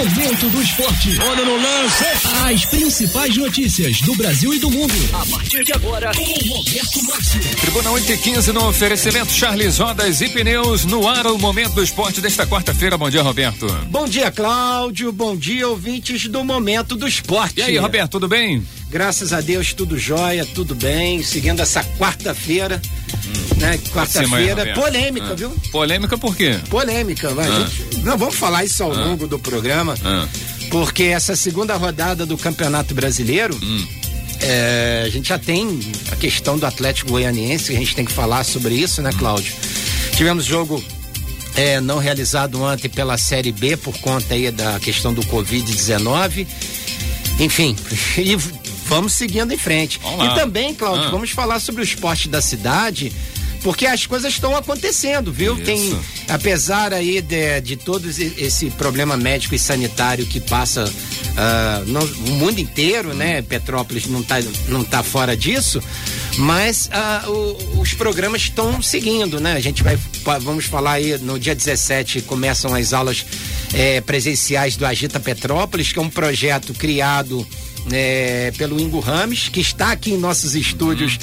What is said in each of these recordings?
Momento do esporte. Olha no lance. As principais notícias do Brasil e do mundo. A partir de agora, com Roberto Márcio. Tribuna 8 e 15 no oferecimento Charles Rodas e Pneus no ar o Momento do Esporte desta quarta-feira. Bom dia, Roberto. Bom dia, Cláudio. Bom dia, ouvintes do Momento do Esporte. E aí, Roberto, tudo bem? Graças a Deus, tudo jóia, tudo bem. Seguindo essa quarta-feira, hum. Né? Quarta-feira polêmica, ah. viu? Polêmica por quê? Polêmica, vai. Ah. Gente, não, vamos falar isso ao ah. longo do programa, Ah. porque essa segunda rodada do Campeonato Brasileiro. Hum. É, a gente já tem a questão do Atlético Goianiense, a gente tem que falar sobre isso, né, Cláudio? Tivemos jogo é, não realizado ontem pela Série B por conta aí da questão do Covid-19. Enfim, e vamos seguindo em frente. E também, Cláudio, Ah. vamos falar sobre o esporte da cidade. Porque as coisas estão acontecendo, viu? Isso. Tem, apesar aí de, de todo esse- problema médico e sanitário que passa ah, no, o mundo inteiro, né? Petrópolis não tá, não tá fora disso, mas ah, o- os programas estão seguindo, né? A gente vai, vamos falar aí no dia 17 começam as aulas eh, presenciais do Agita Petrópolis, que é um projeto criado eh, pelo Ingo Rames, que está aqui em nossos estúdios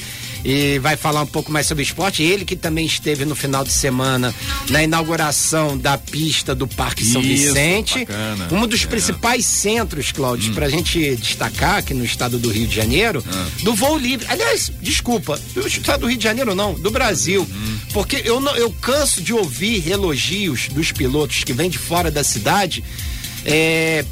e vai falar um pouco mais sobre esporte. Ele que também esteve no final de semana na inauguração da pista do Parque São Isso, Vicente. bacana. Um dos É. principais centros, Cláudio, para a gente destacar aqui no estado do Rio de Janeiro, do voo livre. Aliás, desculpa, do estado do Rio de Janeiro não, do Brasil. Porque eu, não, eu canso de ouvir elogios dos pilotos que vêm de fora da cidade é,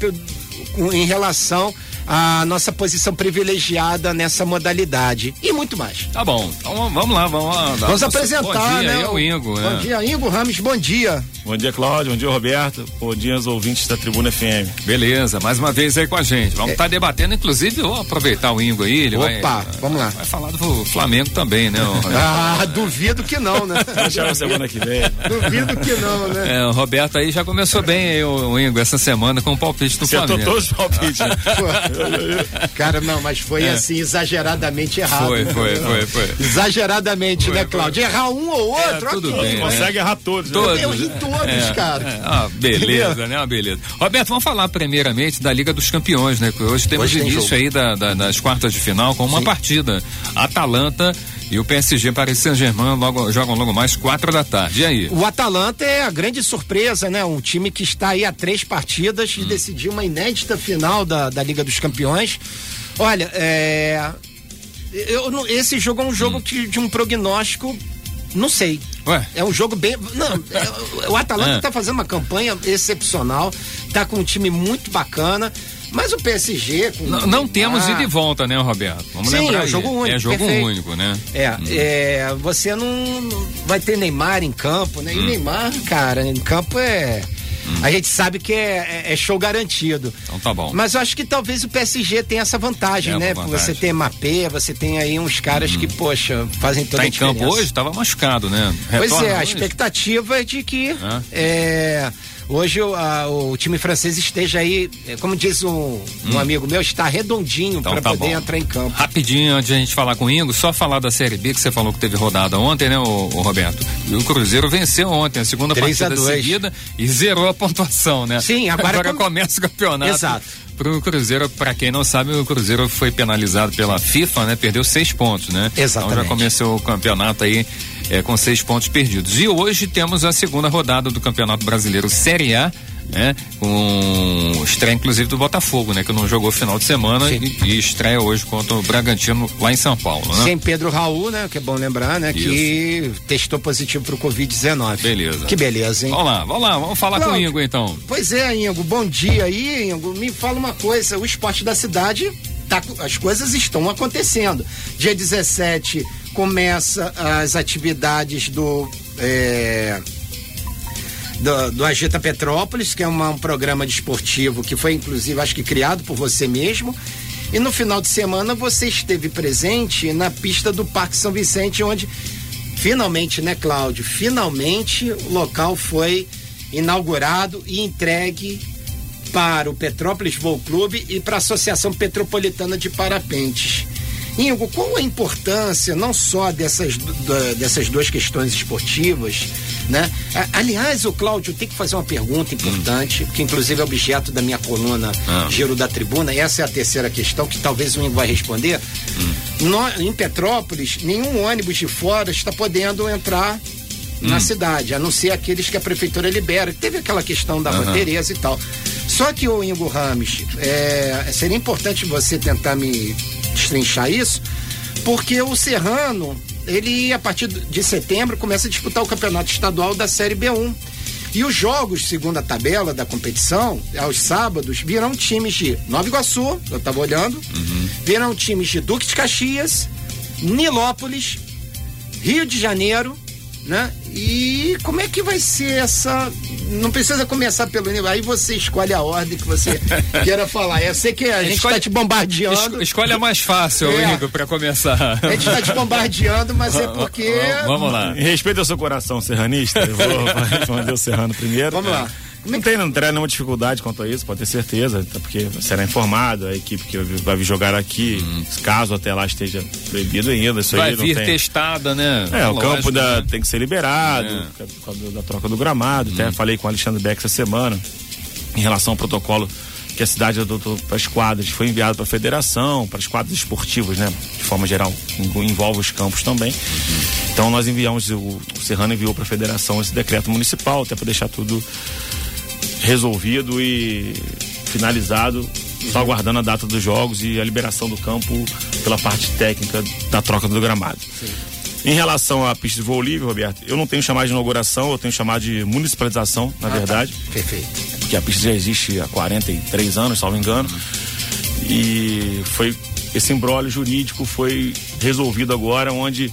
em relação à nossa posição privilegiada nessa modalidade. E muito mais. Tá bom. Então vamos lá, vamos lá. Vamos apresentar, bom dia né? aí ao Ingo. Bom é. dia, Ingo Ramos, bom dia. Bom dia, Cláudio. Bom dia, Roberto. Bom dia aos ouvintes da Tribuna FM. Beleza, mais uma vez aí com a gente. Vamos estar debatendo, inclusive, vou aproveitar o Ingo aí. Ele vai, É. Opa, vamos lá. Vai falar do Flamengo também, né? o- Ah, duvido que não, né? Deixar na semana que vem. duvido que não, né? É, o Roberto aí já começou bem aí, o, o Ingo, essa semana com o palpite do Acertou Flamengo. todos os palpites. né? Cara, não, mas foi assim, exageradamente errado. É. Foi, foi, foi, foi. Exageradamente, Foi, né, foi. Cláudio? Errar um ou outro, É, tudo ok. bem, né? Consegue errar todos. né? Todos. Eu ri todos, cara. É, ah, beleza, né? Uma beleza. Roberto, vamos falar primeiramente da Liga dos Campeões, né? Hoje temos Hoje tem início jogo. aí da- da- das quartas de final com uma partida. Atalanta e o PSG Paris Saint-Germain logo, jogam logo mais quatro da tarde. E aí? O Atalanta é a grande surpresa, né? Um time que está aí a três partidas Hum. e decidiu uma inédita final da, da Liga dos Campeões. Olha, é. Eu, esse jogo é um Hum. jogo que- de um prognóstico. Não sei. Ué? É um jogo bem. Não, é- o Atalanta É. está fazendo uma campanha excepcional, tá com um time muito bacana, mas o PSG. Não, não temos ida e volta, né, Roberto? Vamos Sim, lembrar é aí. jogo único, É jogo perfeito. único, né? É, é, você não, vai ter Neymar em campo, né? E Hum. Neymar, cara, em campo é. A gente sabe que é, é- é show garantido. Então tá bom. Mas eu acho que talvez o PSG tenha essa vantagem, É né? vantagem. Você tem Mapê, você tem aí uns caras que, poxa, fazem toda Tá a em diferença. campo hoje? Tava machucado, né? Pois Retorna é, a hoje? expectativa é de que Ah. é, hoje o, a- o time francês esteja aí, é, como diz um, um amigo meu, está redondinho Então para tá poder bom. entrar em campo. Rapidinho, antes de a gente falar com o Ingo, só falar da Série B que você falou que teve rodada ontem, né, o, Roberto? E o Cruzeiro venceu ontem, a segunda 3 a partida 2. seguida e zerou a pontuação, né? Sim, agora com- começa o campeonato. Exato. Pro Cruzeiro, pra quem não sabe, o Cruzeiro foi penalizado pela FIFA, né? Perdeu seis pontos, né? Exatamente. Então já começou o campeonato aí é, com seis pontos perdidos. E hoje temos a segunda rodada do Campeonato Brasileiro Série A, né? Com estreia inclusive do Botafogo, né? Que não jogou final de semana e, e estreia hoje contra o Bragantino lá em São Paulo, né? Sem Pedro Raul, né? Que é bom lembrar, né? Que testou positivo pro Covid-19. Beleza. Que beleza, hein? Vamos lá, vamos lá, vamos falar com o. Ingo então. Pois é, Ingo, bom dia aí, Ingo. Me fala uma coisa, o esporte da cidade, tá, as coisas estão acontecendo. Dia 17 começa as atividades do. é, do, do Agita Petrópolis, que é uma- um programa desportivo que foi, inclusive, acho que criado por você mesmo. E no final de semana você esteve presente na pista do Parque São Vicente, onde finalmente, né, Cláudio? Finalmente o local foi inaugurado e entregue para o Petrópolis Voo Clube e para a Associação Petropolitana de Parapentes. Ingo, qual a importância não só dessas, dessas duas questões esportivas, né? Aliás, o Cláudio tem que fazer uma pergunta importante, hum. que inclusive é objeto da minha coluna ah. Giro da Tribuna, e essa é a terceira questão que talvez o Ingo vai responder. Hum. No, em Petrópolis, nenhum ônibus de fora está podendo entrar na hum. cidade, a não ser aqueles que a prefeitura libera. Teve aquela questão da uhum. Tereza e tal. Só que o Ingo Rames, é, seria importante você tentar me destrinchar isso, porque o Serrano, ele a partir de setembro começa a disputar o campeonato estadual da Série B1. E os jogos, segundo a tabela da competição, aos sábados, virão times de Nova Iguaçu, eu estava olhando, uhum. virão times de Duque de Caxias, Nilópolis, Rio de Janeiro, né? E como é que vai ser essa. Não precisa começar pelo nível. Aí você escolhe a ordem que você queira falar. Eu sei que a gente está te bombardeando. Es, escolhe a mais fácil, é. Igor, para começar. A gente está te bombardeando, mas é porque. Vamos lá. Em respeito ao seu coração serranista, eu vou responder o Serrano primeiro. Vamos lá. Não tem, não terá nenhuma dificuldade quanto a isso, pode ter certeza, porque será informado a equipe que vai vir jogar aqui, hum. caso até lá esteja proibido ainda. Isso vai aí vir tem... testada, né? É, o campo da, né? tem que ser liberado, é. por causa da troca do gramado. Hum. Até falei com o Alexandre Beck essa semana em relação ao protocolo que a cidade adotou para as quadras, foi enviado para a federação, para as quadras esportivas, né? De forma geral, envolve os campos também. Uhum. Então nós enviamos, o, o Serrano enviou para a federação esse decreto municipal, até para deixar tudo resolvido e finalizado, só aguardando a data dos jogos e a liberação do campo pela parte técnica da troca do gramado. Sim. Em relação à pista de voo livre, Roberto, eu não tenho chamado de inauguração, eu tenho chamado de municipalização, na ah, tá. verdade. Tá. Perfeito. Porque a pista já existe há 43 anos, salvo engano. E foi esse embrólio jurídico foi resolvido agora, onde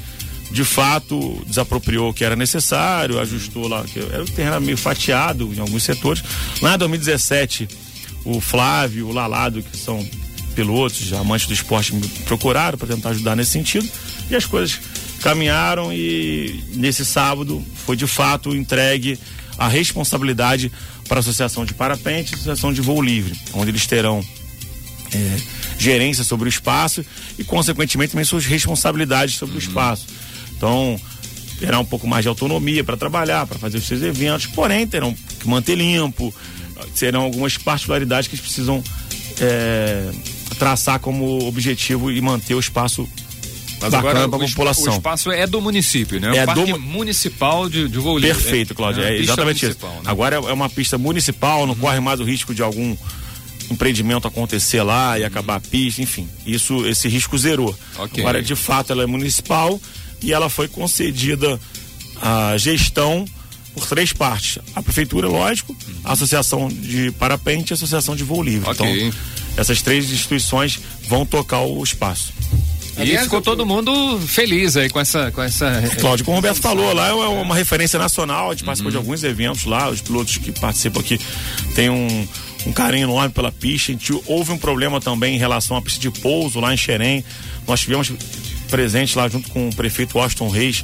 de fato desapropriou o que era necessário, ajustou lá, que era o terreno meio fatiado em alguns setores. Lá em 2017, o Flávio, o Lalado, que são pilotos, amantes do esporte, me procuraram para tentar ajudar nesse sentido. E as coisas caminharam e nesse sábado foi de fato entregue a responsabilidade para a Associação de Parapente e a Associação de Voo Livre, onde eles terão é, gerência sobre o espaço e, consequentemente, também suas responsabilidades sobre uhum. o espaço. Então, terá um pouco mais de autonomia para trabalhar, para fazer os seus eventos, porém terão que manter limpo, serão algumas particularidades que eles precisam é, traçar como objetivo e manter o espaço mas bacana para a população. O espaço é do município, né? É o Parque do... Municipal de, de Perfeito, Cláudio. É, é exatamente isso. Né? Agora é, é uma pista municipal, não uhum. corre mais o risco de algum empreendimento acontecer lá e acabar a pista, enfim. Isso, esse risco zerou. Okay. Agora, de fato, ela é municipal e ela foi concedida a gestão por três partes. A prefeitura, lógico, a associação de parapente e a associação de voo livre. Okay. Então, essas três instituições vão tocar o espaço. E Aliás, ficou todo mundo feliz aí com essa. Com essa... Cláudio, como o Roberto falou, lá é uma referência nacional, a gente participou de uhum. alguns eventos lá, os pilotos que participam aqui têm um, um carinho enorme pela pista. A gente, houve um problema também em relação à pista de pouso lá em Xerém. Nós tivemos presente lá junto com o prefeito Washington Reis,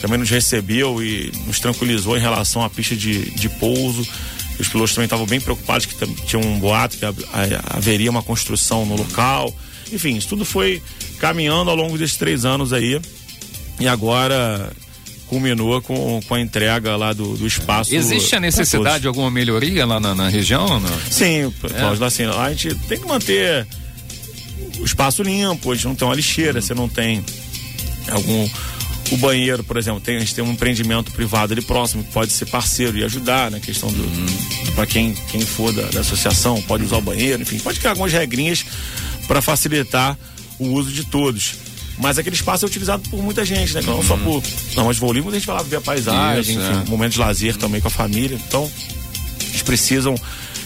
também nos recebeu e nos tranquilizou em relação à pista de, de pouso. Os pilotos também estavam bem preocupados que tinha um boato que haveria uma construção no local. Enfim, isso tudo foi caminhando ao longo desses três anos aí. E agora culminou com, com a entrega lá do, do espaço. Existe a necessidade de alguma melhoria lá na, na região? Não? Sim, é. assim, a gente tem que manter o espaço limpo, a gente não tem uma lixeira, uhum. você não tem algum. O banheiro, por exemplo, tem, a gente tem um empreendimento privado ali próximo que pode ser parceiro e ajudar na né, questão do. Uhum. para quem, quem for da, da, associação, pode usar o banheiro, enfim, pode criar algumas regrinhas para facilitar o uso de todos. Mas aquele espaço é utilizado por muita gente, né? Não uhum. só por. Não, mas vou a gente vai lá ver a paisagem, Isso, enfim, é. momento de lazer também com a família. Então, eles precisam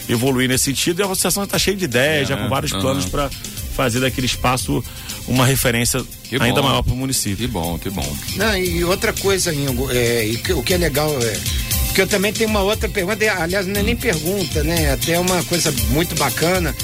evoluir nesse sentido e a associação está cheia de ideias, é, já com vários planos para fazer daquele espaço uma referência que ainda bom. maior para o município. Que bom, que bom. Não, e outra coisa, Ingo, é, e que, o que é legal é que eu também tenho uma outra pergunta, aliás, não é nem pergunta, né? É até uma coisa muito bacana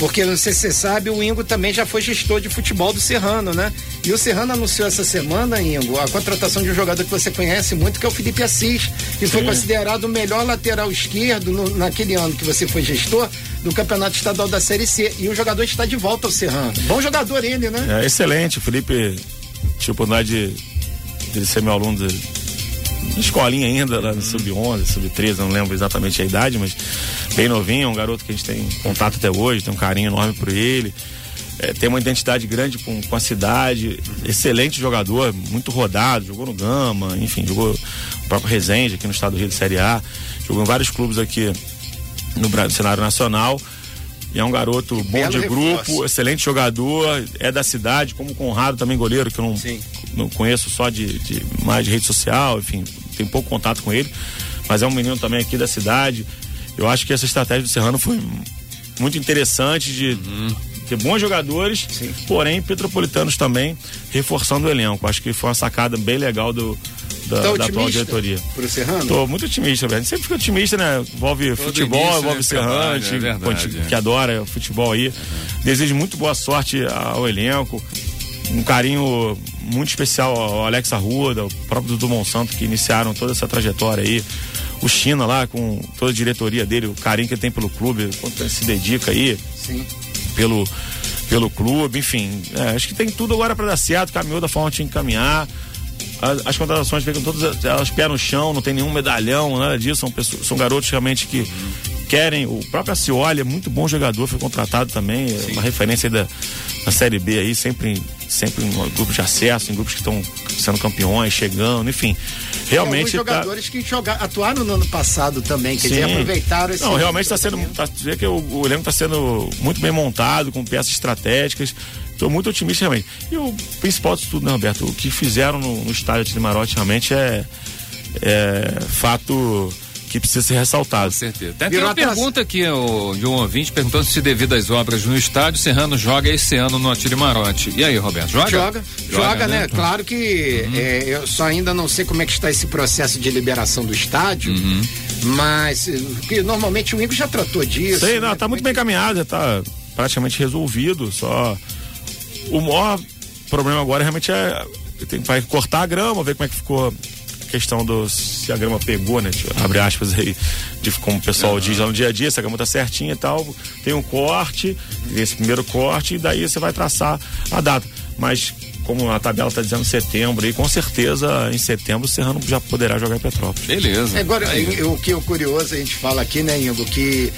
porque não sei se você sabe, o Ingo também já foi gestor de futebol do Serrano, né? E o Serrano anunciou essa semana, Ingo, a contratação de um jogador que você conhece muito, que é o Felipe Assis, que Sim. foi considerado o melhor lateral esquerdo no, naquele ano que você foi gestor, do Campeonato Estadual da Série C. E o jogador está de volta ao Serrano. Bom jogador ele, né? É excelente. O Felipe tive a oportunidade de, de ser meu aluno de escolinha ainda, lá no Sub-11, Sub-13, não lembro exatamente a idade, mas bem novinho, um garoto que a gente tem contato até hoje, tem um carinho enorme por ele. É, tem uma identidade grande com, com a cidade, excelente jogador, muito rodado, jogou no Gama, enfim, jogou o próprio Resende aqui no estado do Rio de Série A, jogou em vários clubes aqui no, no cenário nacional. E é um garoto bom Belo de reforço. grupo, excelente jogador, é da cidade, como o Conrado também goleiro, que eu não, Sim. não conheço só de, de mais de rede social, enfim, tem pouco contato com ele, mas é um menino também aqui da cidade. Eu acho que essa estratégia do Serrano foi muito interessante de ter bons jogadores, porém petropolitanos também reforçando o elenco. Acho que foi uma sacada bem legal do da, Tá da atual diretoria. pro Serrano? Tô muito otimista, velho. Sempre fica otimista, né? Envolve futebol, início, envolve né, trabalho, a gente é verdade, é. que adora futebol aí. Desejo muito boa sorte ao elenco. Um carinho muito especial ao Alex Arruda, ao próprio Dudu Monsanto, que iniciaram toda essa trajetória aí. O China lá, com toda a diretoria dele, o carinho que ele tem pelo clube, quanto ele se dedica aí Sim. pelo, pelo clube, enfim. é, acho que tem tudo agora para dar certo, caminhou da forma que tinha que caminhar. As, as contratações ficam todas elas pé no chão, não tem nenhum medalhão, nada disso. São, pessoas, são garotos realmente que querem. O próprio Acioli é muito bom jogador, foi contratado também, é uma referência aí da, da Série B aí, sempre, sempre em grupos de acesso, em grupos que estão sendo campeões, chegando, enfim. Tem Realmente. alguns tá- jogadores que joga, atuaram no ano passado também, quer dizer, aproveitaram esse. Não, realmente está sendo. Tá, que o, o elenco está sendo muito bem montado, com peças estratégicas. Estou muito otimista realmente. E o principal disso tudo, né, Roberto? O que fizeram no, no estádio de Limarote realmente é, é fato que precisa ser ressaltado. Com certeza. Tem, tem uma pergunta aqui ó, de um ouvinte perguntando se devido às obras no estádio, Serrano joga esse ano no Atire Marote. E aí, Roberto, joga? Joga, joga, né? Claro que é, eu só ainda não sei como é que está esse processo de liberação do estádio, mas eh, que normalmente o Igor já tratou disso. Sei, não, né? tá muito bem caminhado, já tá praticamente resolvido. Só o maior problema agora realmente é tem, vai cortar a grama, ver como é que ficou a questão do se a grama pegou, né? Tipo, abre aspas aí, de como o pessoal diz lá no dia a dia, se a grama tá certinha e tal. Tem um corte, esse primeiro corte, e daí você vai traçar a data. Mas como a tabela tá dizendo setembro, e com certeza em setembro o Serrano já poderá jogar em Petrópolis. Beleza. Agora, o que é o curioso, a gente fala aqui, né, Ingo, que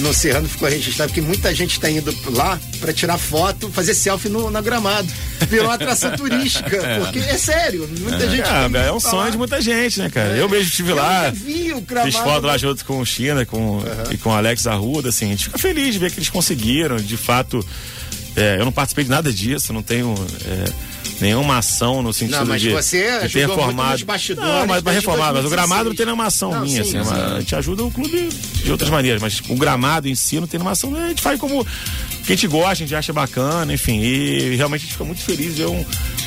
no Serrano ficou registrado que muita gente está indo lá para tirar foto, fazer selfie no, na gramado. Virou uma atração turística, porque é sério, muita gente. Ah, tem é ido um sonho lá. de muita gente, né, cara? Eu mesmo estive Eu lá. vi o gramado. Fiz foto lá junto com o China com, e com o Alex Arruda, assim, a gente fica feliz de ver que eles conseguiram, de fato. é, eu não participei de nada disso, não tenho é, nenhuma ação no sentido Não, mas de, você de ter bastidores não, mas para desde reformar, mas o 2016. gramado não tem nenhuma ação Não, minha, sim, assim, sim. a gente ajuda o clube de outras maneiras, mas o gramado em si não tem nenhuma ação, a gente faz como que a gente gosta, a gente acha bacana, enfim, e realmente a gente fica muito feliz de ver um,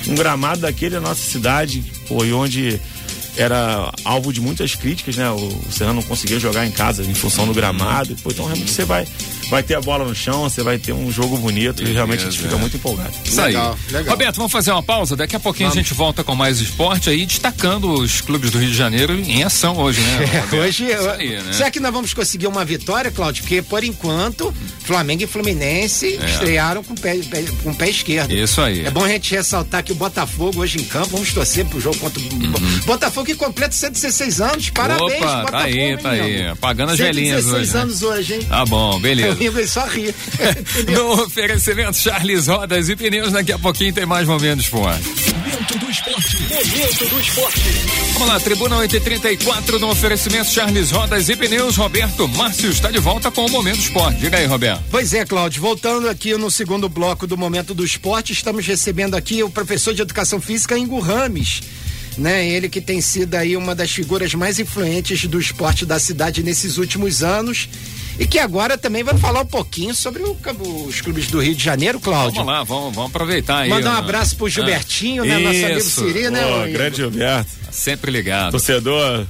um gramado daquele na nossa cidade, pô, e onde era alvo de muitas críticas, né? O, o Serrano não conseguia jogar em casa em função do gramado. Pô, então realmente você vai, vai ter a bola no chão, você vai ter um jogo bonito e realmente a gente Beleza, fica é. muito empolgado. Isso aí. Legal, legal. Roberto, vamos fazer uma pausa? Daqui a pouquinho a gente volta com mais esporte aí, destacando os clubes do Rio de Janeiro em ação hoje, né? Roberto? Hoje, Isso aí, né? será que nós vamos conseguir uma vitória, Cláudio? Porque, por enquanto, Flamengo e Fluminense estrearam com o pé, pé- com pé esquerdo. É. Isso aí. É bom a gente ressaltar que o Botafogo hoje em campo, vamos torcer pro jogo contra o Botafogo que completa 116 anos. Parabéns, Uhum. Opa, Botafogo. tá aí, tá aí. Nego? Apagando as velhinhas 116 hoje, né? anos hoje, hein? Tá bom, beleza. O Igor só ri. No oferecimento Charles Rodas e Pneus, daqui a pouquinho tem mais momentos esporte. Momento do esporte. Momento do esporte. Vamos lá, Tribuna 834 no oferecimento Charles Rodas e Pneus. Roberto Márcio está de volta com o Momento Esporte. Diga aí, Roberto. Pois é, Cláudio, voltando aqui no segundo bloco do Momento do Esporte, estamos recebendo aqui o professor de Educação Física, Ingo Rames, né? Ele que tem sido aí uma das figuras mais influentes do esporte da cidade nesses últimos anos e que agora também vai falar um pouquinho sobre o- os clubes do Rio de Janeiro, Cláudio. Vamos lá, vamos, vamos aproveitar aí. Mandar um abraço pro Gilbertinho, né? Nosso amigo Isso. Siri, né? Grande Gilberto, Sempre ligado. torcedor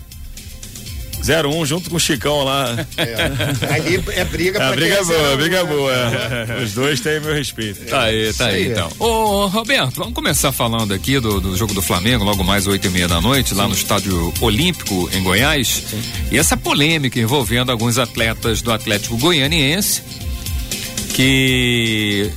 0-1 um, junto com o Chicão lá. É, ali é briga pra A briga é boa, a briga é né? boa. é. Os dois têm meu respeito. Tá aí, tá aí, aí. então. Ô, Roberto, vamos começar falando aqui do, do jogo do Flamengo, logo mais oito e meia da noite, lá no Estádio Olímpico, em Goiás. E essa polêmica envolvendo alguns atletas do Atlético Goianiense que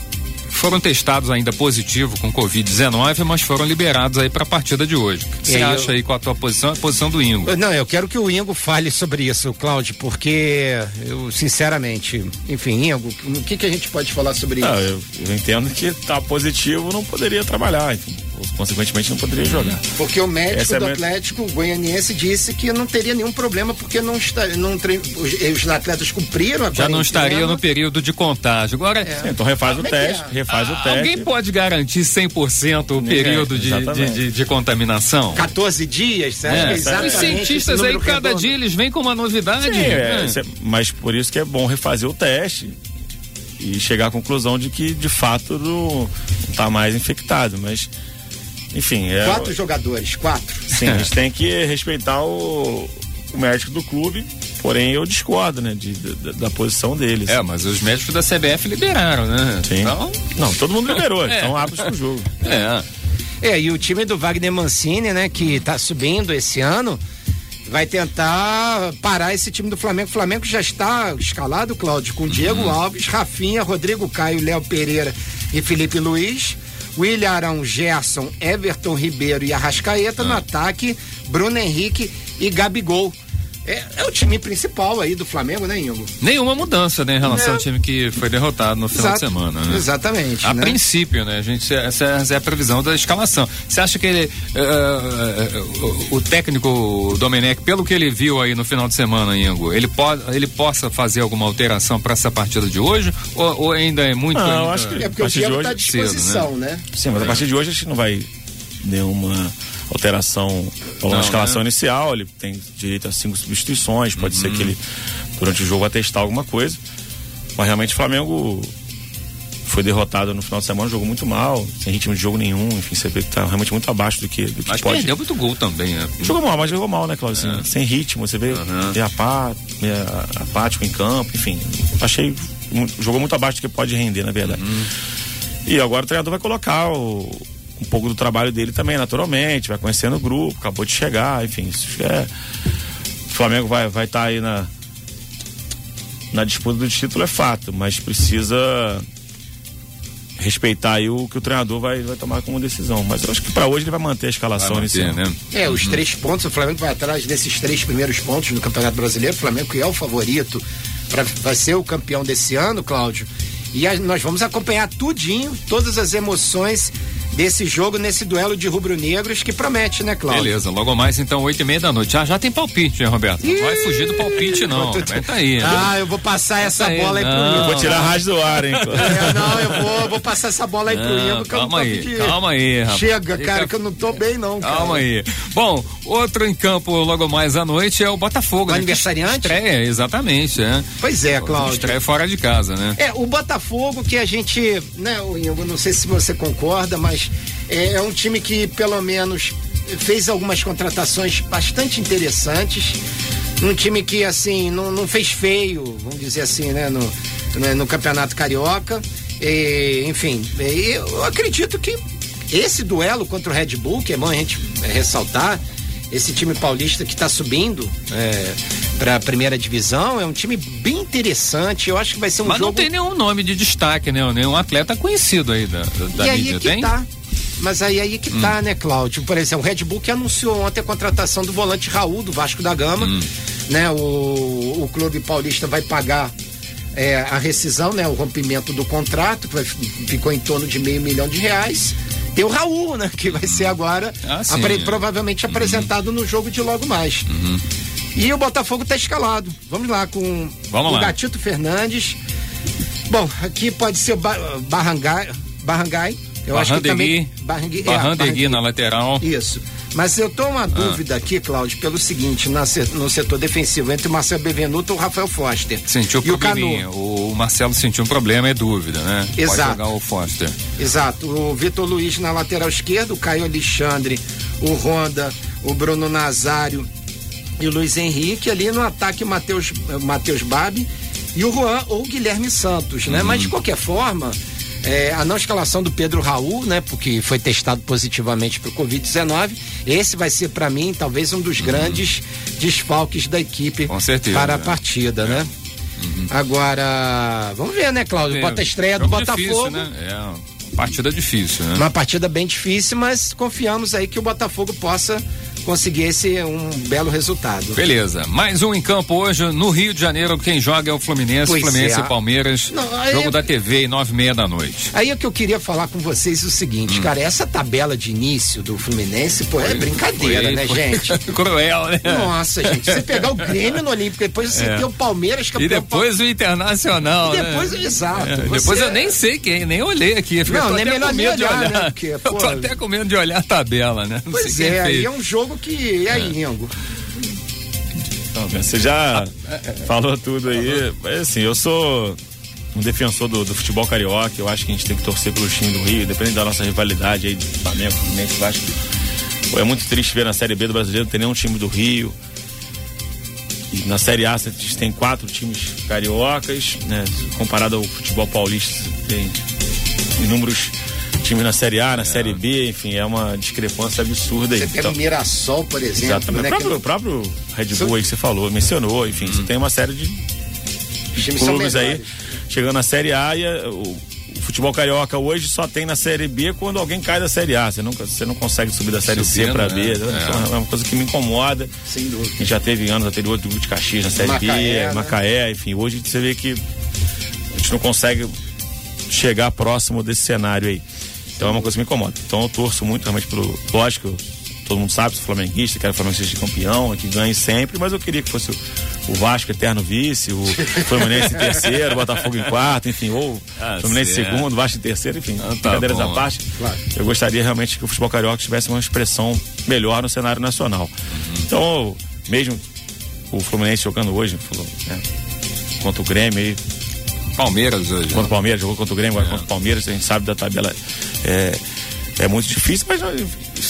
foram testados ainda positivo com Covid-19, mas foram liberados aí para a partida de hoje. O que você acha eu- aí com a tua posição? A posição do Ingo. Não, eu quero que o Ingo fale sobre isso, Cláudio, porque eu, sinceramente, enfim, Ingo, o que, que a gente pode falar sobre Não, isso? eu, eu entendo que tá positivo, não poderia trabalhar, enfim, consequentemente não poderia jogar. Porque o médico Essa é do minha- Atlético Goianiense disse que não teria nenhum problema, porque não está, não tre- os, os atletas cumpriram a Já não estaria no período de contágio. Agora, Sim, então refaz o Como é teste, é? refaz o ah, teste. alguém pode garantir 100% o período de, de, exatamente. de- de contaminação? 14 dias, você acha É, que é os exatamente cientistas aí, cada redondo? dia eles vêm com uma novidade. Sim, é, né? é- mas por isso que é bom refazer o teste e chegar à conclusão de que de fato não está mais infectado, mas enfim, é, Quatro jogadores, quatro. sim, a gente tem que respeitar o, o médico do clube, porém eu discordo, né, de, da, da posição deles. É, mas os médicos da CBF liberaram, né? Sim. Então, Não, todo mundo liberou, É. estão aptos pro jogo. é. É, e o time do Wagner Mancini, né, que tá subindo esse ano, vai tentar parar esse time do Flamengo. O Flamengo já está escalado, Cláudio, com Diego Alves, Rafinha, Rodrigo Caio, Léo Pereira e Felipe Luiz. William Arão, Gerson, Everton Ribeiro e Arrascaeta no ataque, Bruno Henrique e Gabigol. É, é o time principal aí do Flamengo, né, Ingo? Nenhuma mudança, né, em relação É. ao time que foi derrotado no final Exato. de semana, né? Exatamente. A né? princípio, né? A gente, essa, essa é a previsão da escalação. Você acha que ele, eh, o, o técnico Domenech, pelo que ele viu aí no final de semana, Ingo, ele, pode, ele possa fazer alguma alteração para essa partida de hoje? Ou, ou ainda é muito. Não, eu ainda- acho que- É porque o Diego está à cedo, disposição, né? Sim, mas a partir de hoje a gente não vai nenhuma alteração na escalação né? inicial. Ele tem direito a cinco substituições. Pode ser que ele, durante o jogo, vá testar alguma coisa. Mas realmente o Flamengo foi derrotado no final de semana, jogou muito mal, sem ritmo de jogo nenhum. Enfim, você vê que tá realmente muito abaixo do que, do que Mas pode. perdeu muito gol também, né? Jogou mal, mas jogou mal, né, Cláudio? Assim, Sem ritmo, você vê Aham. meio apá- meio apático em campo, enfim. Achei. Jogou muito abaixo do que pode render, na verdade. E agora o treinador vai colocar o- um pouco do trabalho dele também, naturalmente, vai conhecendo o grupo, acabou de chegar, enfim. Isso é, o Flamengo vai estar vai tá aí na, na disputa do título, é fato, mas precisa respeitar aí o que o treinador vai, vai tomar como decisão. Mas eu acho que para hoje ele vai manter a escalação inicial. né? É, os três pontos, o Flamengo vai atrás desses três primeiros pontos no Campeonato Brasileiro. O Flamengo que é o favorito para vai ser o campeão desse ano, Cláudio. E a- nós vamos acompanhar tudinho, todas as emoções desse jogo, nesse duelo de rubro-negros que promete, né, Cláudio? Beleza, logo mais então, oito e meia da noite. Já, já tem palpite, né, Roberto? Não vai fugir do palpite, não. Tá aí. né? Ah, eu vou passar essa aí, bola aí pro. Ingo. Vou tirar a rádio do ar, hein? É, não, eu vou, vou passar essa bola aí pro Não, eu não calma aí, calma aí, rapaz. Chega, Fica- cara, que eu não tô bem, não, cara. Calma aí. Bom, outro em campo logo mais à noite é o Botafogo. O né? aniversariante? Estreia, exatamente, é. Pois é, Cláudio. Estreia fora de casa, né? É, o Botafogo que a gente, né, o Ingo, não sei se você concorda, mas é, é um time que pelo menos fez algumas contratações bastante interessantes. Um time que, assim, não, não fez feio, vamos dizer assim, né, no, no, no Campeonato Carioca. E, enfim, eu acredito que esse duelo contra o Red Bull, que é bom a gente ressaltar, esse time paulista que está subindo para a primeira divisão, é um time bem interessante. Eu acho que vai ser um Mas jogo. não tem nenhum nome de destaque, né? Nenhum atleta conhecido aí da, da, e aí mídia, é que tem? Hum. tá. Mas aí, aí que tá, né, Cláudio? Por exemplo, o Red Bull que anunciou ontem a contratação do volante Raul do Vasco da Gama. Hum. Né, o, o clube paulista vai pagar é, a rescisão, né? O rompimento do contrato, que vai- ficou em torno de meio milhão de reais. Tem o Raul, né? Que vai ser agora Ah, sim, apre- é. Uhum. provavelmente apresentado no jogo de logo mais. E o Botafogo tá escalado. Vamos lá com Vamos o lá. Gatito Fernandes. Bom, aqui pode ser o ba Barrangai. Barrangai. Eu acho que também. Barrandegui, é, na lateral. Isso. Mas eu tô Ah. uma dúvida aqui, Cláudio, pelo seguinte, na no setor defensivo, entre o Marcelo Bevenuto e o Rafael Foster. Sentiu e o probleminha. O, o Marcelo sentiu um problema, é dúvida, né? Exato. Pode jogar o Foster. Exato. O Vitor Luiz na lateral esquerda, o Caio Alexandre, o Honda, o Bruno Nazário e o Luiz Henrique ali no ataque Matheus Matheus Babi e o Juan ou o Guilherme Santos, né? Mas de qualquer forma, é, a não escalação do Pedro Raul, né? Porque foi testado positivamente para o Covid-19. Esse vai ser para mim talvez um dos grandes desfalques da equipe Com certeza, para a é. partida, né? Agora, vamos ver, né, Cláudio? Bota a estreia do Jogo Botafogo. Difícil, né? É uma partida difícil, né? Uma partida bem difícil, mas confiamos aí que o Botafogo possa conseguir esse um belo resultado. Beleza. Mais um em campo hoje no Rio de Janeiro. Quem joga é o Fluminense. Pois Fluminense é. e Palmeiras. Não, Jogo da TV, nove e meia da noite. Aí é que eu queria falar com vocês o Hum. seguinte, cara, essa tabela de início do Fluminense, pô, é brincadeira, Foi- né, foi gente? Cruel, né? Nossa, gente, você pegar o Grêmio no Olímpico, depois você É. ter o Palmeiras E campeão. depois o Internacional. E né? depois, exato. É, você- Depois eu nem sei quem, nem olhei aqui. Não, nem melhor nem medo de olhar, olhar. né, porque, eu pô- tô até com medo de olhar a tabela, né? Não Pois é, aí é um jogo que. E aí, Ingo? Não, você já falou tudo aí. Mas assim, eu sou um defensor do, do futebol carioca. Eu acho que a gente tem que torcer pelo time do Rio, dependendo da nossa rivalidade aí, Flamengo, Fluminense, Vasco. É muito triste ver na Série B do brasileiro não ter nenhum time do Rio. E na Série A a gente tem quatro times cariocas, né? Comparado ao futebol paulista, tem inúmeros times na Série A, na Série B, enfim, é uma discrepância absurda aí. Você pega Então- o Mirassol, por exemplo, Exatamente. né? o, próprio, que o próprio Red Bull aí que você falou, mencionou, enfim, você tem uma série de os times clubes aí chegando na Série A e o, o futebol carioca hoje só tem na Série B quando alguém cai da Série A. Você, nunca, você não consegue subir da Série C Subindo, para B. né? É. uma coisa que me incomoda. Sem dúvida. Gente já teve anos anteriores do de Caxias na Série Macaé, B, né? Macaé, enfim. Hoje você vê que a gente não consegue chegar próximo desse cenário aí. Então é uma coisa que me incomoda. Então eu torço muito realmente pelo. Lógico, todo mundo sabe, sou flamenguista, quero que o Flamengo seja campeão, que ganhe sempre, mas eu queria que fosse o, Vasco eterno vice, o Fluminense em terceiro, o Botafogo em quarto, enfim, ou Ah, o Fluminense em segundo, o Vasco em terceiro, enfim, Ah, tá brincadeiras à bom. parte. Claro. Eu gostaria realmente que o futebol carioca tivesse uma expressão melhor no cenário nacional. Então, mesmo o Fluminense jogando hoje, né, contra o Grêmio aí, Palmeiras hoje. contra o Palmeiras, jogou contra o Grêmio, agora contra o Palmeiras, a gente sabe da tabela. É, é muito difícil, mas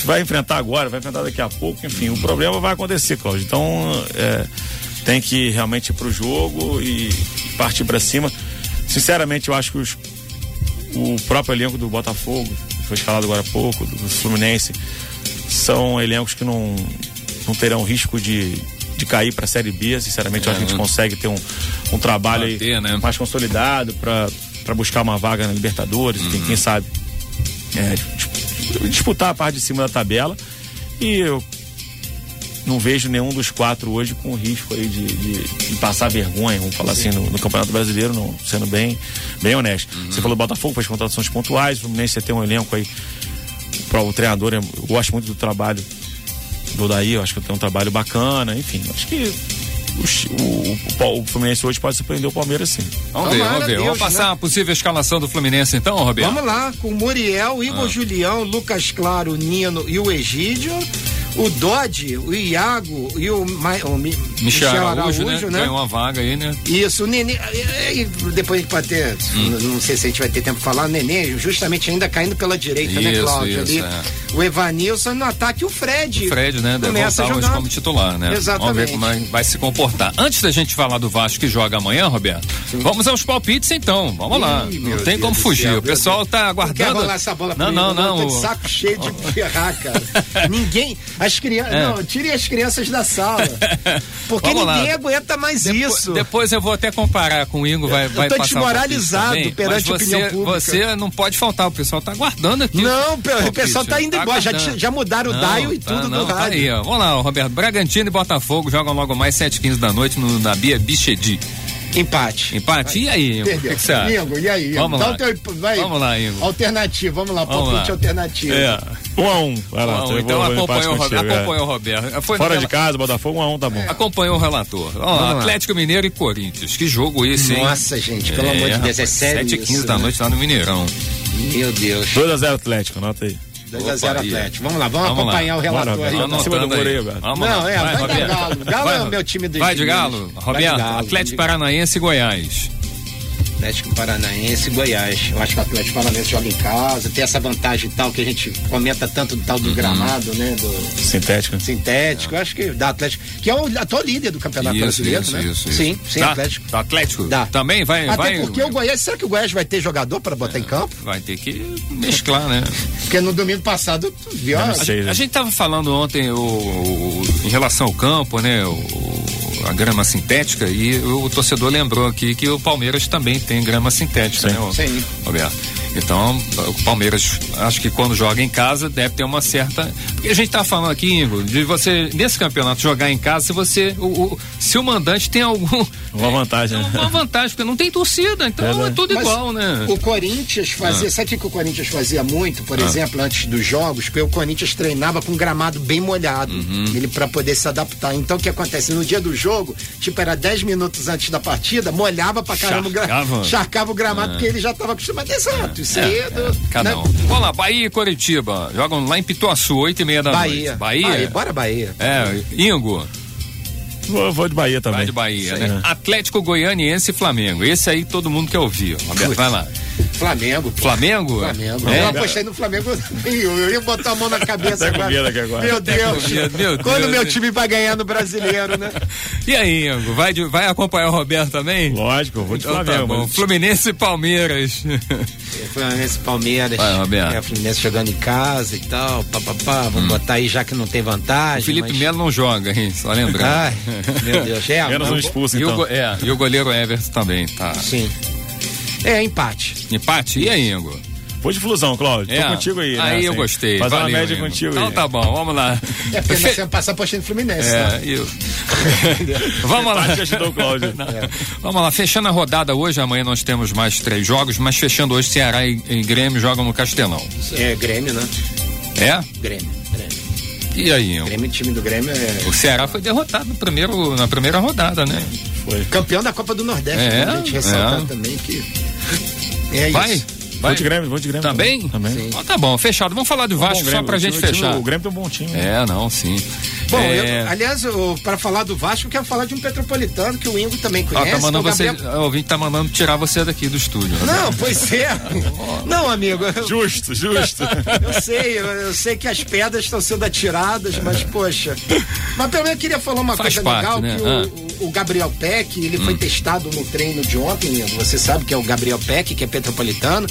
vai enfrentar agora, vai enfrentar daqui a pouco, enfim, o problema vai acontecer, Cláudio. Então, é, tem que realmente ir pro jogo e partir para cima. Sinceramente, eu acho que os- o próprio elenco do Botafogo, que foi escalado agora há pouco, do Fluminense, são elencos que não, não terão risco de, de cair para a Série B. Sinceramente, eu acho que a gente consegue ter um, um trabalho aí Manter, né? mais consolidado para buscar uma vaga na Libertadores, Uhum. quem sabe é, dis- disputar a parte de cima da tabela. E eu não vejo nenhum dos quatro hoje com risco aí de, de- de passar vergonha, vamos falar assim, no, no Campeonato Brasileiro, não, sendo bem, bem honesto. Uhum. Você falou Botafogo, faz contratações pontuais, o Fluminense você tem um elenco aí para o treinador, eu gosto muito do trabalho do Daí, eu acho que tem um trabalho bacana, enfim, acho que o, o, o, o Fluminense hoje pode surpreender o Palmeiras sim. Vamos ver, vamos ver. Deus, vamos passar né? a possível escalação do Fluminense então, Roberto? Vamos lá, com o Muriel, Ah. Igor Julião, Lucas Claro, Nino e o Egídio. O Dodge, o Iago e o, Ma- o Mi- Michel, Araújo, Araújo, né? Ganhou uma vaga aí, né? Isso, o Nenê. e depois a gente pode ter. Hum. Não sei se a gente vai ter tempo pra falar. O Nenê, justamente ainda caindo pela direita, né, Isso, Cláudio? isso, ali. é. O Evanilson no ataque o Fred. O Fred, né? Deve Começa voltar hoje jogando. como titular, né? Exatamente. Vamos ver como é vai se comportar. Antes da gente falar do Vasco que joga amanhã, Roberto, vamos aos palpites então. Vamos lá. Ih, não meu tem Deus como fugir. céu, o pessoal meu tá Quer aguardando. rolar essa bola Não, não? Eu não. tô de saco cheio de ferrar, cara. ninguém. As crianças. É. Não, tirem as crianças da sala. Porque Vamos lá. ninguém aguenta mais Depo- isso. Depois eu vou até comparar com o Ingo, vai, vai tô passar um desmoralizado também, perante a opinião pública. Você não pode faltar, o pessoal tá aguardando aqui. Não, o pessoal tá indo embora. Já, já mudaram o Não, dial e tá, tudo não, do tá rádio. aí, ó. Vamos lá, Roberto. Bragantino e Botafogo jogam logo mais 7h15 da noite no, na Bia Bichedi. Empate. Empate? E aí, Ingo? O que, você acha? Ingo, e aí? Vamos Dá lá. o teu- vai. Vamos lá, Ingo. Alternativo, vamos lá, Vamos palpite lá. alternativo. É. Um a um. Vai lá, eu então empate acompanhou o, Roberto, contigo, é. acompanhou o Roberto. Foi Fora de casa, Botafogo, um a um, tá bom. Acompanhou o relator. Lá, lá. Atlético Mineiro e Corinthians. Que jogo esse, hein? Nossa, gente, pelo amor de Deus, é sério 7 h 15 isso, da noite lá no Mineirão. Meu Deus. 2x0 Atlético, anota aí. 2x0 Opa, aí. Atlético. Vamos lá, vamos, Vamos lá. acompanhar o relator Bora, aí. Vamos Anotando cima do. Roberto. Vamos Não, lá. é, vai Roberto. Galo. Galo Vai, é o meu time dos Vai de. Galo? Vai Roberto, Atlético Paranaense e Goiás. Atlético Paranaense e Goiás. Eu acho que o Atlético Paranaense joga em casa, tem essa vantagem tal que a gente comenta tanto do tal do gramado, né? Do Sintético. sintético. Eu acho que da Atlético, que é o atual líder do Campeonato Isso, Brasileiro, isso, né? isso, isso. Sim, sim, Tá? Atlético. Tá Atlético? Dá. Também vai. Até vai porque o Goiás, será que o Goiás vai ter jogador para botar em campo? Vai ter que mesclar, né? Porque no domingo passado, tu viu? Não a- sei. A gente tava falando ontem o, o- em relação ao campo, né? O, a grama sintética e o, torcedor lembrou aqui que o Palmeiras também tem grama sintética, Sim. né? o- Sim. Então, o Palmeiras, acho que quando joga em casa, deve ter uma certa. Porque a gente tá falando aqui, Ingo, de você, nesse campeonato, jogar em casa, se você. O, o- se o mandante tem algum. Uma vantagem, né? Uma vantagem, porque não tem torcida, então Verdade. é tudo Mas igual, né? O Corinthians fazia, sabe o que o Corinthians fazia muito, por exemplo, antes dos jogos? Porque o Corinthians treinava com gramado bem molhado, ele para poder se adaptar. Então o que acontece? No dia do jogo, tipo, era 10 minutos antes da partida, molhava pra caramba, o gra- Charcava. charcava o gramado, porque ele já estava acostumado. Exato, isso aí é do. Cada né? um. Vamos lá, Bahia e Curitiba. Jogam lá em Pituaçu, 8 e meia da Bahia. noite. Bahia? Bora Bahia. É, Ingo, Vou, vou de Bahia também. vai de Bahia, né? aí. Atlético Goianiense e Flamengo. Esse aí todo mundo quer ouvir. Roberto, vai lá. Flamengo. pô. Flamengo? Flamengo. É? Eu apostei no Flamengo. Eu, eu ia botar a mão na cabeça Tá agora. medo aqui agora. Meu Deus. meu Quando Deus. meu time vai ganhar no brasileiro, né? E aí, Ingo? Vai, de- vai acompanhar o Roberto também? Lógico, eu vou de Então tá Flamengo. bom. mas- Fluminense e Palmeiras. Fluminense Palmeiras. Vai, Roberto. É, Fluminense jogando em casa e tal. Papapá. Vamos botar aí já que não tem vantagem. O Felipe mas... Melo não joga, hein? Só lembrando. Ai, meu Deus. É, Menos um expulso, E o, então. é, e o goleiro Everton também, tá. Sim. É, empate. Empate? E aí, Ingo? Vou de flusão, Cláudio. É. Tô contigo aí, né? Aí eu assim, gostei. Fazer uma Valeu, média Ingo. contigo Então aí. tá bom, vamos lá. É porque nós temos passar apostando no Fluminense. né? É, eu... vamos lá. Ajudou o Cláudio. Vamos lá, fechando a rodada hoje, amanhã nós temos mais três jogos, mas fechando hoje, Ceará e, e Grêmio jogam no Castelão. É, Grêmio, né? É? Grêmio. Grêmio. E aí, Ingo? Grêmio, time do Grêmio é O Ceará foi derrotado no primeiro, na primeira rodada, né? Foi. campeão da Copa do Nordeste. É, né? A gente ressaltar é. também que. É Vai? isso. Vou Vai? de Grêmio, vou de Grêmio. Também? Também. Então tá bom, fechado. Vamos falar do Bom, Vasco só Grêmio, pra o gente time- fechar. O Grêmio tem um bom time. É, não, sim. Bom, é... eu, aliás, para falar do Vasco, eu quero falar de um petropolitano que o Ingo também Ó, conhece. tá que é mandando o você, Gabriel- o ouvinte tá mandando tirar você daqui do estúdio. né? Não, pois é. Não, amigo, eu, Justo, justo. eu sei, eu, eu sei que as pedras estão sendo atiradas, mas poxa. Mas pelo menos eu queria falar uma Faz coisa parte, legal, né? que Ah. o, o Gabriel Peck, ele foi testado no treino de ontem. Você sabe que é o Gabriel Peck, que é petropolitano.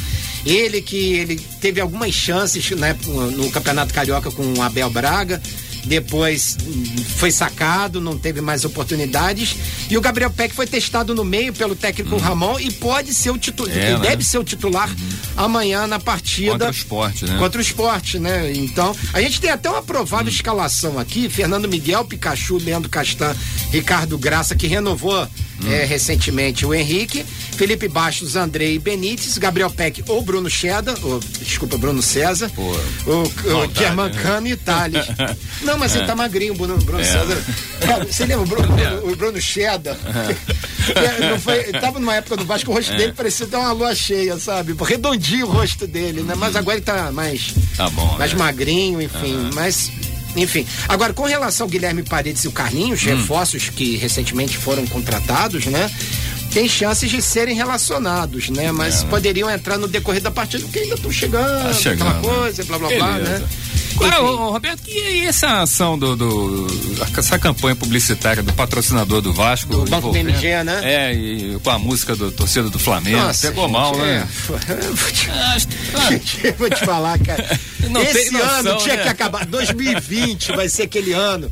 Ele que ele teve algumas chances né, no Campeonato Carioca com o Abel Braga. Depois hum, foi sacado, não teve mais oportunidades. E o Gabriel Peck foi testado no meio pelo técnico Ramon e pode ser o titular. É, né? deve ser o titular amanhã na partida. Contra o esporte, né? Contra o esporte, né? Então, a gente tem até uma provável Hum. escalação aqui: Fernando Miguel, Pikachu, Leandro Castan, Ricardo Graça, que renovou Hum. eh, recentemente o Henrique, Felipe Bastos, Andrei Benítez, Gabriel Peck ou Bruno Cheda, ou, desculpa, Bruno César, Pô, o, o maldade, Germancano e Thales. Não, mas ele tá magrinho, o Bruno, Bruno É. César. Cara, você lembra o Bruno, o Bruno Cheda? Que não foi, tava numa época do Vasco, o rosto É. dele parecia até uma lua cheia, sabe? Redondinho o rosto dele, né? Mas agora ele tá mais, Tá bom, mais né? magrinho, enfim, mas. Enfim, agora com relação ao Guilherme Paredes e o Carlinhos, Hum. reforços que recentemente foram contratados, né? Tem chances de serem relacionados, né? Mas poderiam entrar no decorrer da partida, porque ainda estão chegando, Tá chegando, aquela né? coisa, blá blá blá, Beleza. né? Agora, ô, Roberto, e essa ação do, do- essa campanha publicitária do patrocinador do Vasco? Do Banco BMG, né? É, e com a música do torcida do Flamengo. Pegou gente, mal, é, né? foi- vou te- Ah, Eu vou te falar, cara. Não Esse noção, ano tinha né? que acabar. 2020 vai ser aquele ano.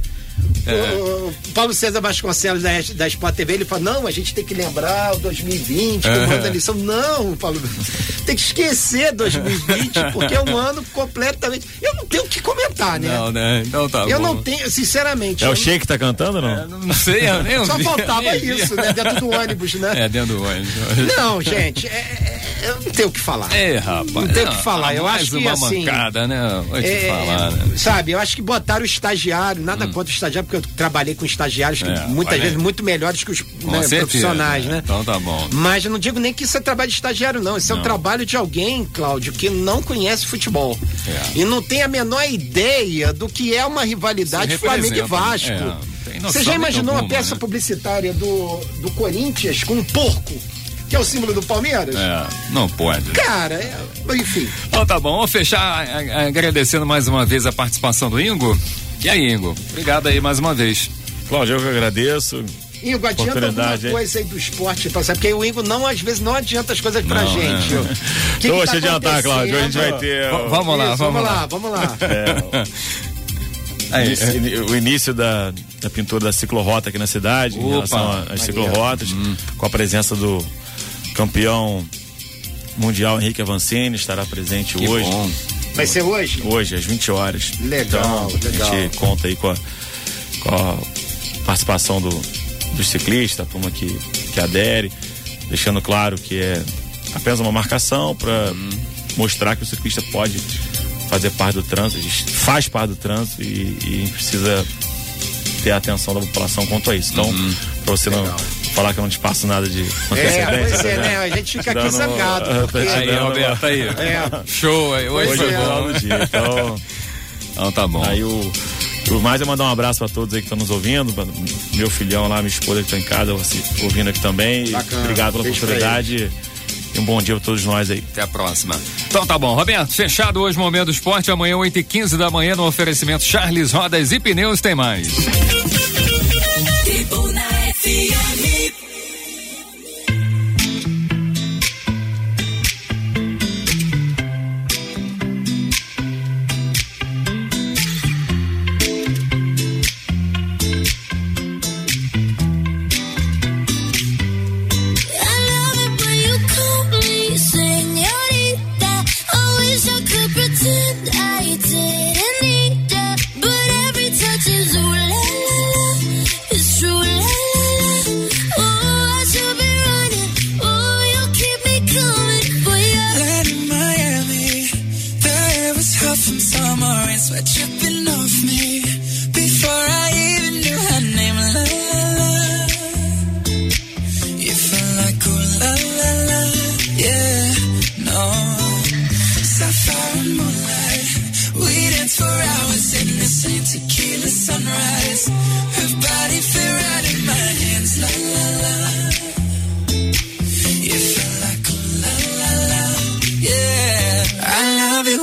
O, o Paulo César Vasconcelos da, da Sport TV, ele fala, não, a gente tem que lembrar o 2020, que É. manda lição. Não, Paulo, tem que esquecer 2020, porque é um ano completamente. Eu não tenho o que comentar, né? Não, né? Então tá eu bom. não tenho, sinceramente. É o Sheik que tá cantando ou não? Não, não sei, eu nem Só faltava nem vi. isso, né? Dentro do ônibus, né? É, dentro do ônibus. Não, gente, é- é- eu não tenho o que falar. É, rapaz. Não tem o que falar, eu mais acho que, uma assim, mancada, né? Vou te É, falar, né? Sabe, eu acho que botaram o estagiário, nada contra o estagiário, porque eu trabalhei com estagiários É, muitas aí. vezes muito melhores que os né, profissionais, né? Então tá bom. Mas eu não digo nem que isso é trabalho de estagiário, não. Isso é um trabalho de alguém, Cláudio, que não conhece futebol. É. E não tem a menor ideia do que é uma rivalidade Flamengo e representa, Vasco. né? É, tem Você já imaginou alguma, a peça né? publicitária do, do Corinthians com um porco? Que é o símbolo do Palmeiras? É, não pode. Cara, é, enfim. Então tá bom, vamos fechar agradecendo mais uma vez a participação do Ingo. E aí, Ingo? Obrigado aí mais uma vez. Cláudio, eu que agradeço. Ingo, adianta alguma coisa aí do esporte, porque o Ingo não, às vezes, não adianta as coisas pra não, gente. É. Que então, deixa tá adiantar, Cláudio, a gente vai ter... V vamos lá, Isso, vamos, lá. Vamos lá, É. Aí, o início da, da pintura da ciclorota aqui na cidade, Opa, em relação às ciclorotas, hum. com a presença do campeão mundial Henrique Avancini, estará presente que hoje. Bom. Vai ser hoje? Hoje, às 20 horas. Legal, então, legal. A gente conta aí com a, com a participação do, dos ciclistas, a turma que, que adere, deixando claro que é apenas uma marcação para hum. mostrar que o ciclista pode fazer parte do trânsito, faz parte do trânsito e, e precisa ter a atenção da população quanto a isso. Então, uhum. para você Legal. não falar que eu não te passo nada de É, pois é, né? A gente fica aqui zangado. Porque... Aí, Roberto, aí. É. Show, aí. Hoje, hoje foi é. bom. Dia, então, então tá bom. Aí o. Por mais eu mandar um abraço para todos aí que estão nos ouvindo, meu filhão lá, minha esposa que está em casa, ouvindo aqui também. Bacana. Obrigado pela oportunidade. E um bom dia para todos nós aí. Até a próxima. Então tá bom, Roberto, fechado hoje o Momento do Esporte. Amanhã, 8h15 da manhã, no oferecimento Charles Rodas e Pneus tem mais.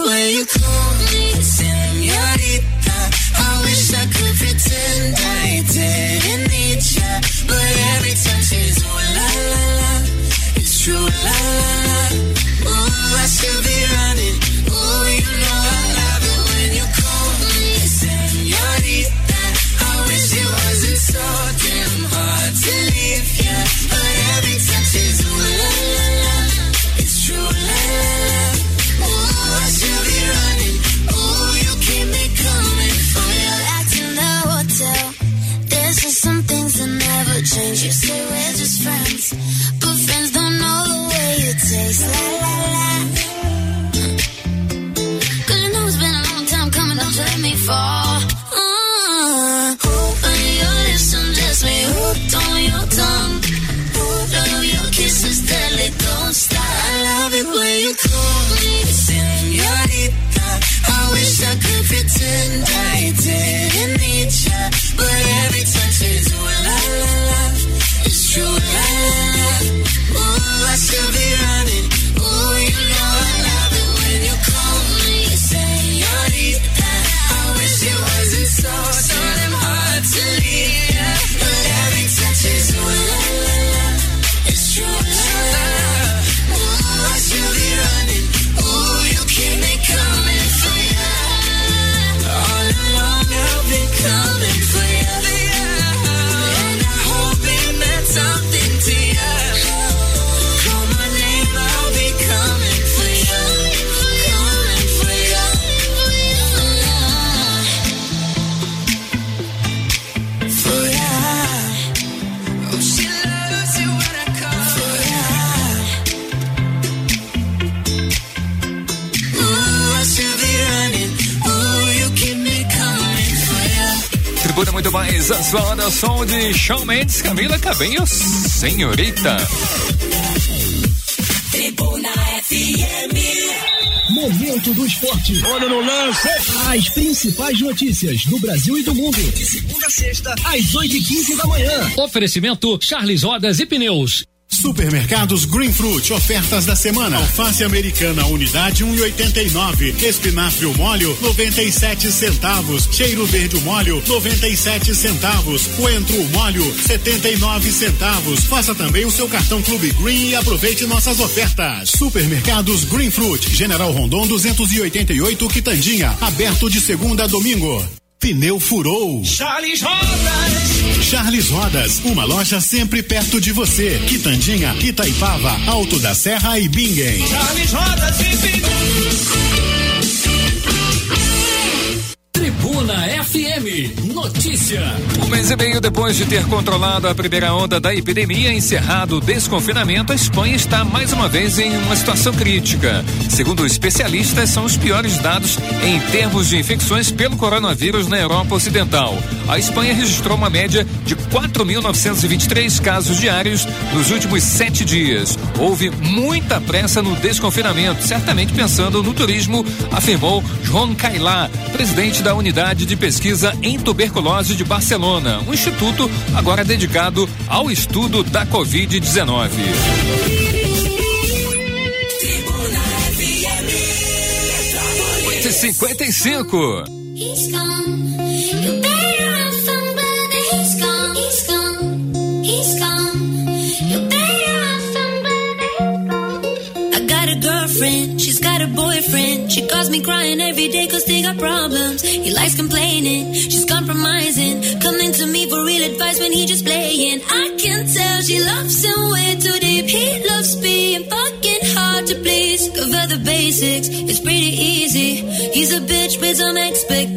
way you call me senorita. I wish I could pretend I didn't need ya, but every time she's ooh la la la, it's true la la la. Ooh, I should be right. Som de Shawn Mendes, Camila Cabello, Senhorita. Tribuna FM. Momento do esporte. Olha no lance. As principais notícias do Brasil e do mundo. De segunda a sexta, às oito e quinze da manhã. Oferecimento Charles Rodas e Pneus. Supermercados Green Fruit, ofertas da semana. Alface americana, unidade 1,89. Um Espinafre molho, 97 centavos. Cheiro verde molho, 97 centavos. Coentro molho, 79 centavos. Faça também o seu cartão Clube Green e aproveite nossas ofertas. Supermercados Green Fruit, General Rondon 288 Quitandinha, aberto de segunda a domingo. Pneu furou. Charles Rodas. Charles Rodas, uma loja sempre perto de você. Quitandinha, Itaipava, Alto da Serra e Bingen. Charles Rodas e Tribuna FM. Notícia. Um mês e meio depois de ter controlado a primeira onda da epidemia, encerrado o desconfinamento, a Espanha está mais uma vez em uma situação crítica. Segundo especialistas, são os piores dados em termos de infecções pelo coronavírus na Europa Ocidental. A Espanha registrou uma média de 4.923 casos diários nos últimos sete dias. Houve muita pressa no desconfinamento, certamente pensando no turismo, afirmou João Cailá, presidente da unidade de pesquisa em tuberculose de Barcelona, um instituto agora dedicado ao estudo da Covid-19. Cinquenta e cinco. She calls me crying every day cause they got problems. He likes complaining, she's compromising. Coming to me for real advice when he just playing. I can tell she loves him way too deep. He loves being fucking hard to please. Cover the basics, it's pretty easy. He's a bitch with some expectations.